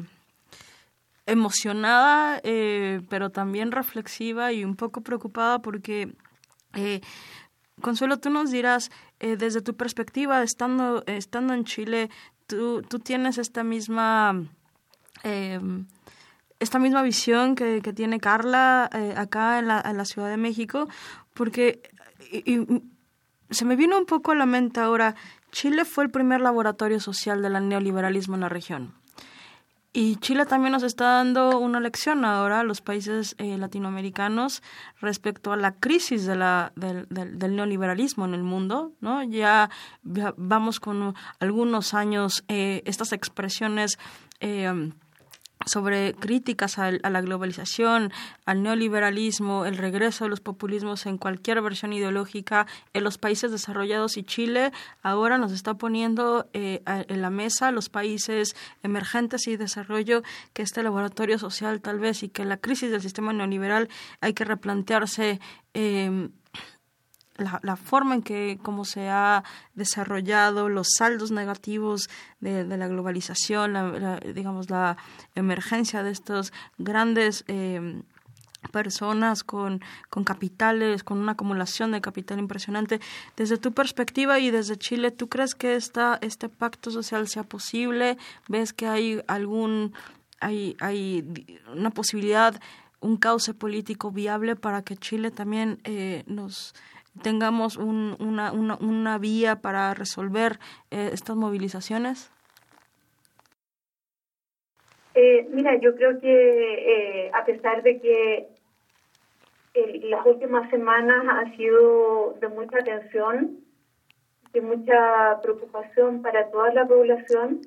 emocionada, eh, pero también reflexiva y un poco preocupada porque, eh, Consuelo, tú nos dirás, eh, desde tu perspectiva, estando, estando en Chile, tú, tú tienes esta misma, eh, esta misma visión que, que tiene Carla eh, acá en la, en la, Ciudad de México, porque se me vino un poco a la mente ahora, Chile fue el primer laboratorio social del neoliberalismo en la región. Y Chile también nos está dando una lección ahora a los países eh, latinoamericanos respecto a la crisis de la, del, del, neoliberalismo en el mundo, ¿no? Ya, vamos con algunos años eh, estas expresiones eh, sobre críticas a, la globalización, al neoliberalismo, el regreso de los populismos en cualquier versión ideológica en los países desarrollados y Chile ahora nos está poniendo eh, en la mesa los países emergentes y desarrollo que este laboratorio social tal vez y que la crisis del sistema neoliberal hay que replantearse eh, la, la, forma en que cómo se ha desarrollado los saldos negativos de, la globalización, la, digamos la emergencia de estos grandes eh, personas con, con capitales, con una acumulación de capital impresionante. Desde tu perspectiva y desde Chile, ¿tú crees que esta, este pacto social sea posible? ¿Ves que hay algún, hay, hay una posibilidad, un cauce político viable para que Chile también eh, nos tengamos un, una, una, una, vía para resolver eh, estas movilizaciones? Eh, mira, yo creo que eh, a pesar de que eh, las últimas semanas ha sido de mucha atención, de mucha preocupación para toda la población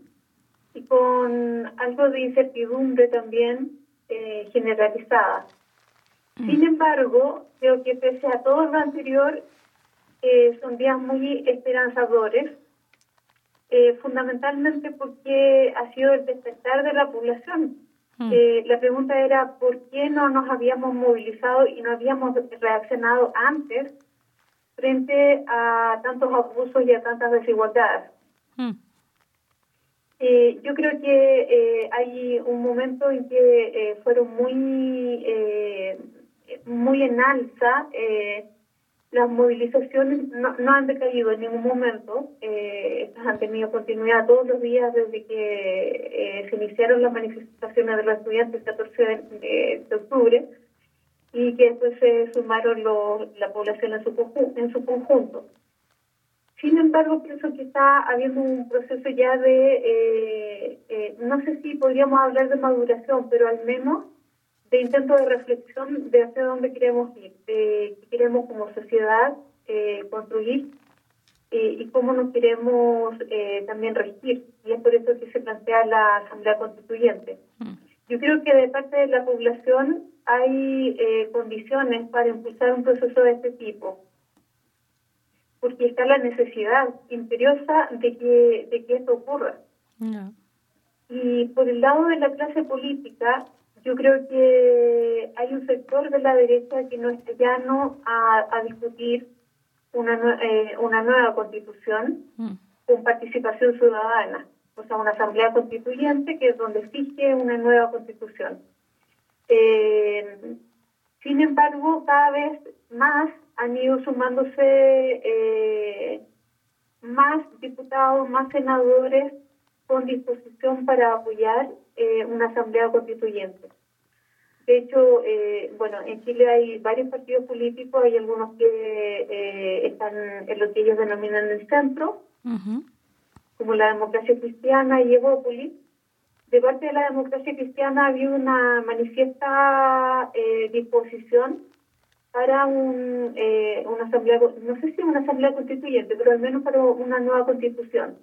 y con algo de incertidumbre también generalizada. Sin embargo, creo que pese a todo lo anterior, eh, son días muy esperanzadores, eh, fundamentalmente porque ha sido el despertar de la población. Mm. Eh, la pregunta era por qué no nos habíamos movilizado y no habíamos reaccionado antes frente a tantos abusos y a tantas desigualdades. Mm. Eh, yo creo que eh, hay un momento en que eh, fueron muy, muy en alza. las movilizaciones no, no, han decaído en ningún momento. estas han tenido continuidad todos los días desde que se iniciaron las manifestaciones de los estudiantes el 14 de, octubre y que después se sumaron la población en su, en su conjunto. Sin embargo, pienso que está habiendo un proceso ya de, eh, eh, no sé si podríamos hablar de maduración, pero al menos de intento de reflexión de hacia dónde queremos ir, de qué queremos como sociedad eh, construir y cómo nos queremos también regir. Y es por eso que se plantea la Asamblea Constituyente. Mm. Yo creo que de parte de la población hay condiciones para impulsar un proceso de este tipo porque está la necesidad imperiosa de que, de que esto ocurra. Y por el lado de la clase política, yo creo que hay un sector de la derecha que no está llano a, a discutir una, eh, una nueva constitución mm. con participación ciudadana, o sea, una asamblea constituyente que es donde fije una nueva constitución. Eh, sin embargo, cada vez más han ido sumándose eh, más diputados, más senadores con disposición para apoyar eh, una asamblea constituyente. De hecho, eh, bueno, en Chile hay varios partidos políticos, hay algunos que están en lo que ellos denominan el centro, como la democracia cristiana y Evópolis. De parte de la democracia cristiana había una manifiesta disposición para un, eh, una asamblea, no sé si una asamblea constituyente, pero al menos para una nueva constitución.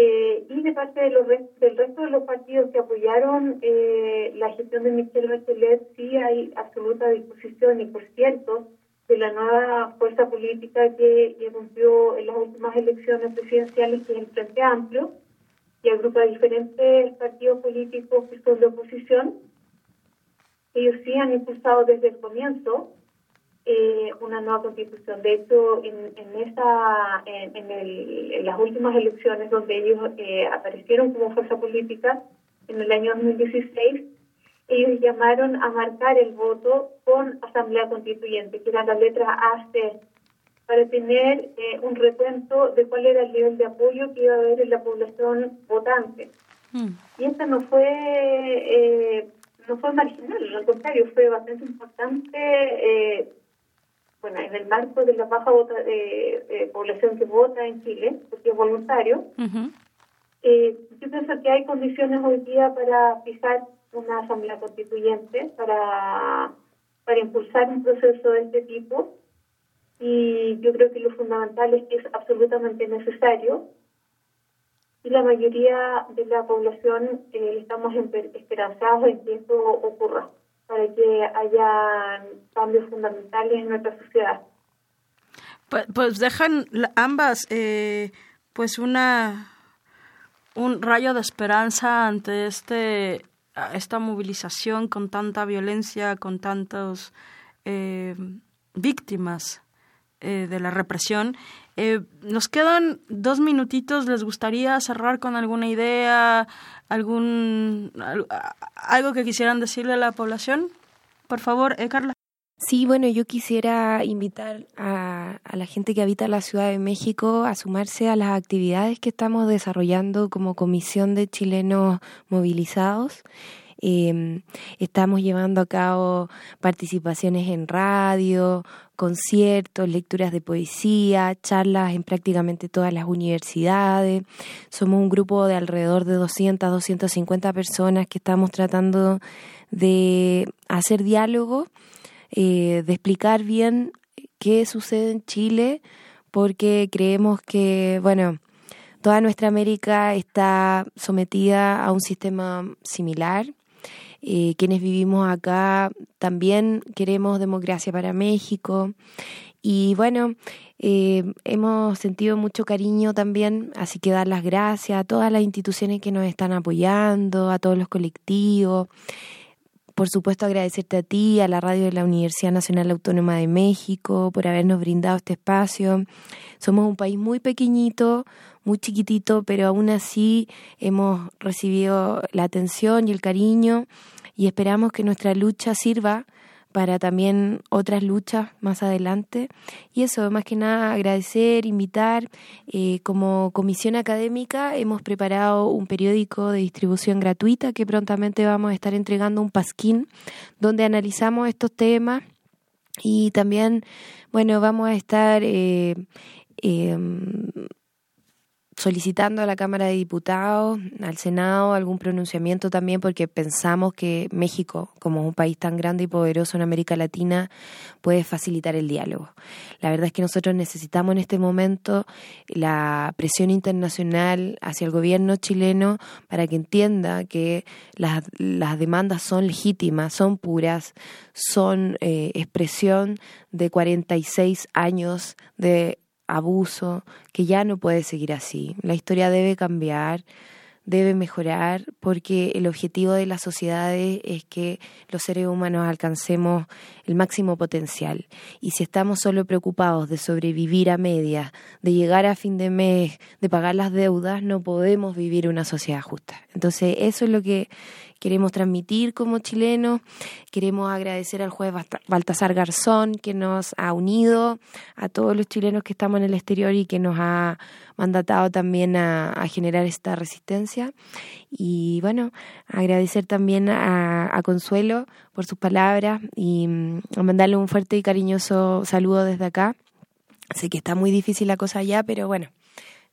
Eh, y de parte de los del resto de los partidos que apoyaron eh, la gestión de Michelle Bachelet, sí hay absoluta disposición y, por cierto, de la nueva fuerza política que irrumpió en las últimas elecciones presidenciales, que es el Frente Amplio, y agrupa diferentes partidos políticos que son de oposición, ellos sí han impulsado desde el comienzo eh, una nueva constitución. De hecho, en, en esa, en, el, en, las últimas elecciones donde ellos eh, aparecieron como fuerza política en el año 2016, ellos llamaron a marcar el voto con asamblea constituyente, que era la letra AC, para tener eh, un recuento de cuál era el nivel de apoyo que iba a haber en la población votante. Mm. Y esta no fue no fue marginal, al contrario, fue bastante importante, eh, bueno, en el marco de la baja vota, eh, población que vota en Chile, porque es voluntario. eh, yo pienso que hay condiciones hoy día para fijar una asamblea constituyente, para, para impulsar un proceso de este tipo. Y yo creo que lo fundamental es que es absolutamente necesario y la mayoría de la población eh, estamos esperanzados en que esto ocurra para que haya cambios fundamentales en nuestra sociedad. Pues, pues dejan ambas eh, pues una un rayo de esperanza ante este esta movilización con tanta violencia, con tantas eh, víctimas de la represión eh, nos quedan dos minutitos. ¿Les gustaría cerrar con alguna idea, algún algo que quisieran decirle a la población? Por favor, eh, Carla. Sí, bueno, yo quisiera invitar a, a, la gente que habita la Ciudad de México a sumarse a las actividades que estamos desarrollando como Comisión de Chilenos Movilizados. Eh, estamos llevando a cabo participaciones en radio, conciertos, lecturas de poesía, charlas en prácticamente todas las universidades. Somos un grupo de alrededor de 200, 250 personas que estamos tratando de hacer diálogo, eh, de explicar bien qué sucede en Chile, porque creemos que, bueno, toda nuestra América está sometida a un sistema similar eh, quienes vivimos acá también queremos democracia para México. Y bueno, eh, hemos sentido mucho cariño también, así que dar las gracias a todas las instituciones que nos están apoyando, a todos los colectivos. Por supuesto, agradecerte a ti, a la radio de la Universidad Nacional Autónoma de México, por habernos brindado este espacio. Somos un país muy pequeñito, muy chiquitito, pero aún así hemos recibido la atención y el cariño y esperamos que nuestra lucha sirva para también otras luchas más adelante. Y eso, más que nada, agradecer, invitar. Eh, como comisión académica hemos preparado un periódico de distribución gratuita que prontamente vamos a estar entregando un pasquín donde analizamos estos temas y también, bueno, vamos a estar eh, em, solicitando a la Cámara de Diputados, al Senado, algún pronunciamiento también, porque pensamos que México, como un país tan grande y poderoso en América Latina, puede facilitar el diálogo. La verdad es que nosotros necesitamos en este momento la presión internacional hacia el gobierno chileno para que entienda que las, las demandas son legítimas, son puras, son eh, expresión de 46 años de abuso, que ya no puede seguir así. La historia debe cambiar, debe mejorar, porque el objetivo de las sociedades es que los seres humanos alcancemos el máximo potencial. Y si estamos solo preocupados de sobrevivir a media, de llegar a fin de mes, de pagar las deudas, no podemos vivir una sociedad justa. Entonces, eso es lo que queremos transmitir como chilenos. Queremos agradecer al juez Baltasar Garzón, que nos ha unido a todos los chilenos que estamos en el exterior y que nos ha mandatado también a, generar esta resistencia. Y bueno, agradecer también a, a Consuelo por sus palabras y mm, mandarle un fuerte y cariñoso saludo desde acá. Sé que está muy difícil la cosa allá, pero bueno,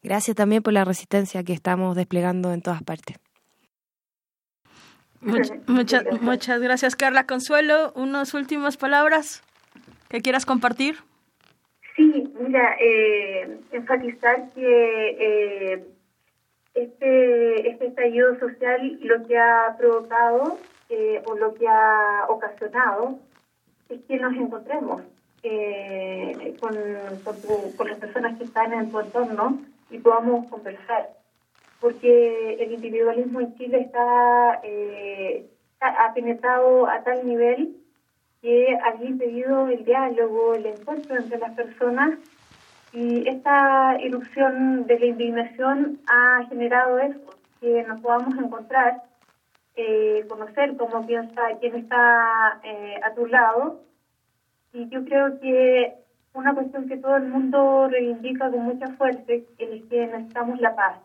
gracias también por la resistencia que estamos desplegando en todas partes <laughs> muchas, muchas gracias, Carla. Consuelo, unas últimas palabras que quieras compartir. Sí, mira, eh, enfatizar que eh, este, este estallido social lo que ha provocado eh, o lo que ha ocasionado es que nos encontremos con, con las personas que están en tu entorno y podamos conversar porque el individualismo en Chile está, eh, ha penetrado a tal nivel que ha impedido el diálogo, el encuentro entre las personas y esta ilusión de la indignación ha generado eso, que nos podamos encontrar, eh, conocer cómo piensa quién está eh, a tu lado. Y yo creo que una cuestión que todo el mundo reivindica con mucha fuerza es que necesitamos la paz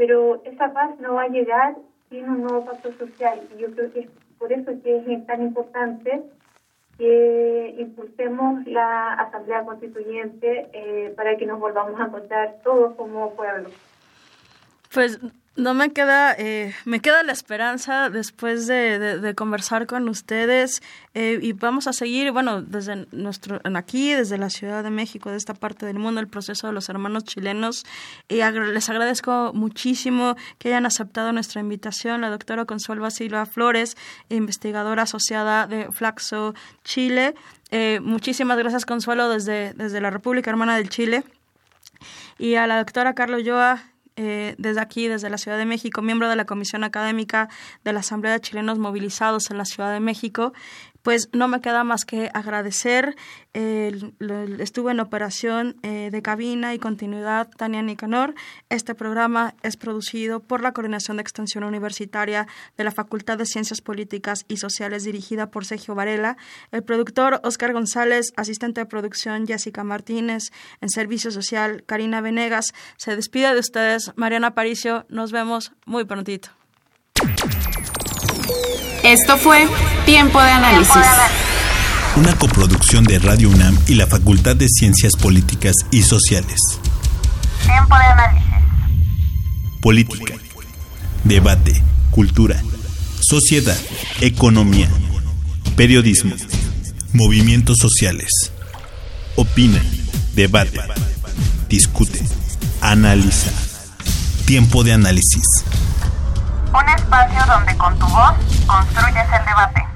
pero esa paz no va a llegar sin un nuevo pacto social y yo creo que es por eso que es tan importante que impulsemos la Asamblea Constituyente eh, para que nos volvamos a encontrar todos como pueblo. Pues no me queda, eh, me queda la esperanza después de, de, conversar con ustedes eh, y vamos a seguir, bueno, desde nuestro, aquí, desde la Ciudad de México, de esta parte del mundo, el proceso de los hermanos chilenos. Y les agradezco muchísimo que hayan aceptado nuestra invitación. La doctora Consuelo Silva Flores, investigadora asociada de Flaxo Chile. Eh, muchísimas gracias, Consuelo, desde, desde la República Hermana del Chile. Y a la doctora Carlos Yoa, eh, desde aquí, desde la Ciudad de México, miembro de la Comisión Académica de la Asamblea de Chilenos Movilizados en la Ciudad de México, pues no me queda más que agradecer. estuve en operación eh, de cabina y continuidad Tania Nicanor. Este programa es producido por la Coordinación de Extensión Universitaria de la Facultad de Ciencias Políticas y Sociales dirigida por Sergio Varela. El productor Oscar González, asistente de producción Jessica Martínez, en Servicio Social Karina Venegas. Se despide de ustedes Mariana Aparicio. Nos vemos muy prontito. Esto fue Tiempo de Análisis. Una coproducción de Radio UNAM y la Facultad de Ciencias Políticas y Sociales. Tiempo de Análisis. Política. Debate. Cultura. Sociedad. Economía. Periodismo. Movimientos sociales. Opina. Debate. Discute. Analiza. Tiempo de análisis. Un espacio donde con tu voz construyes el debate.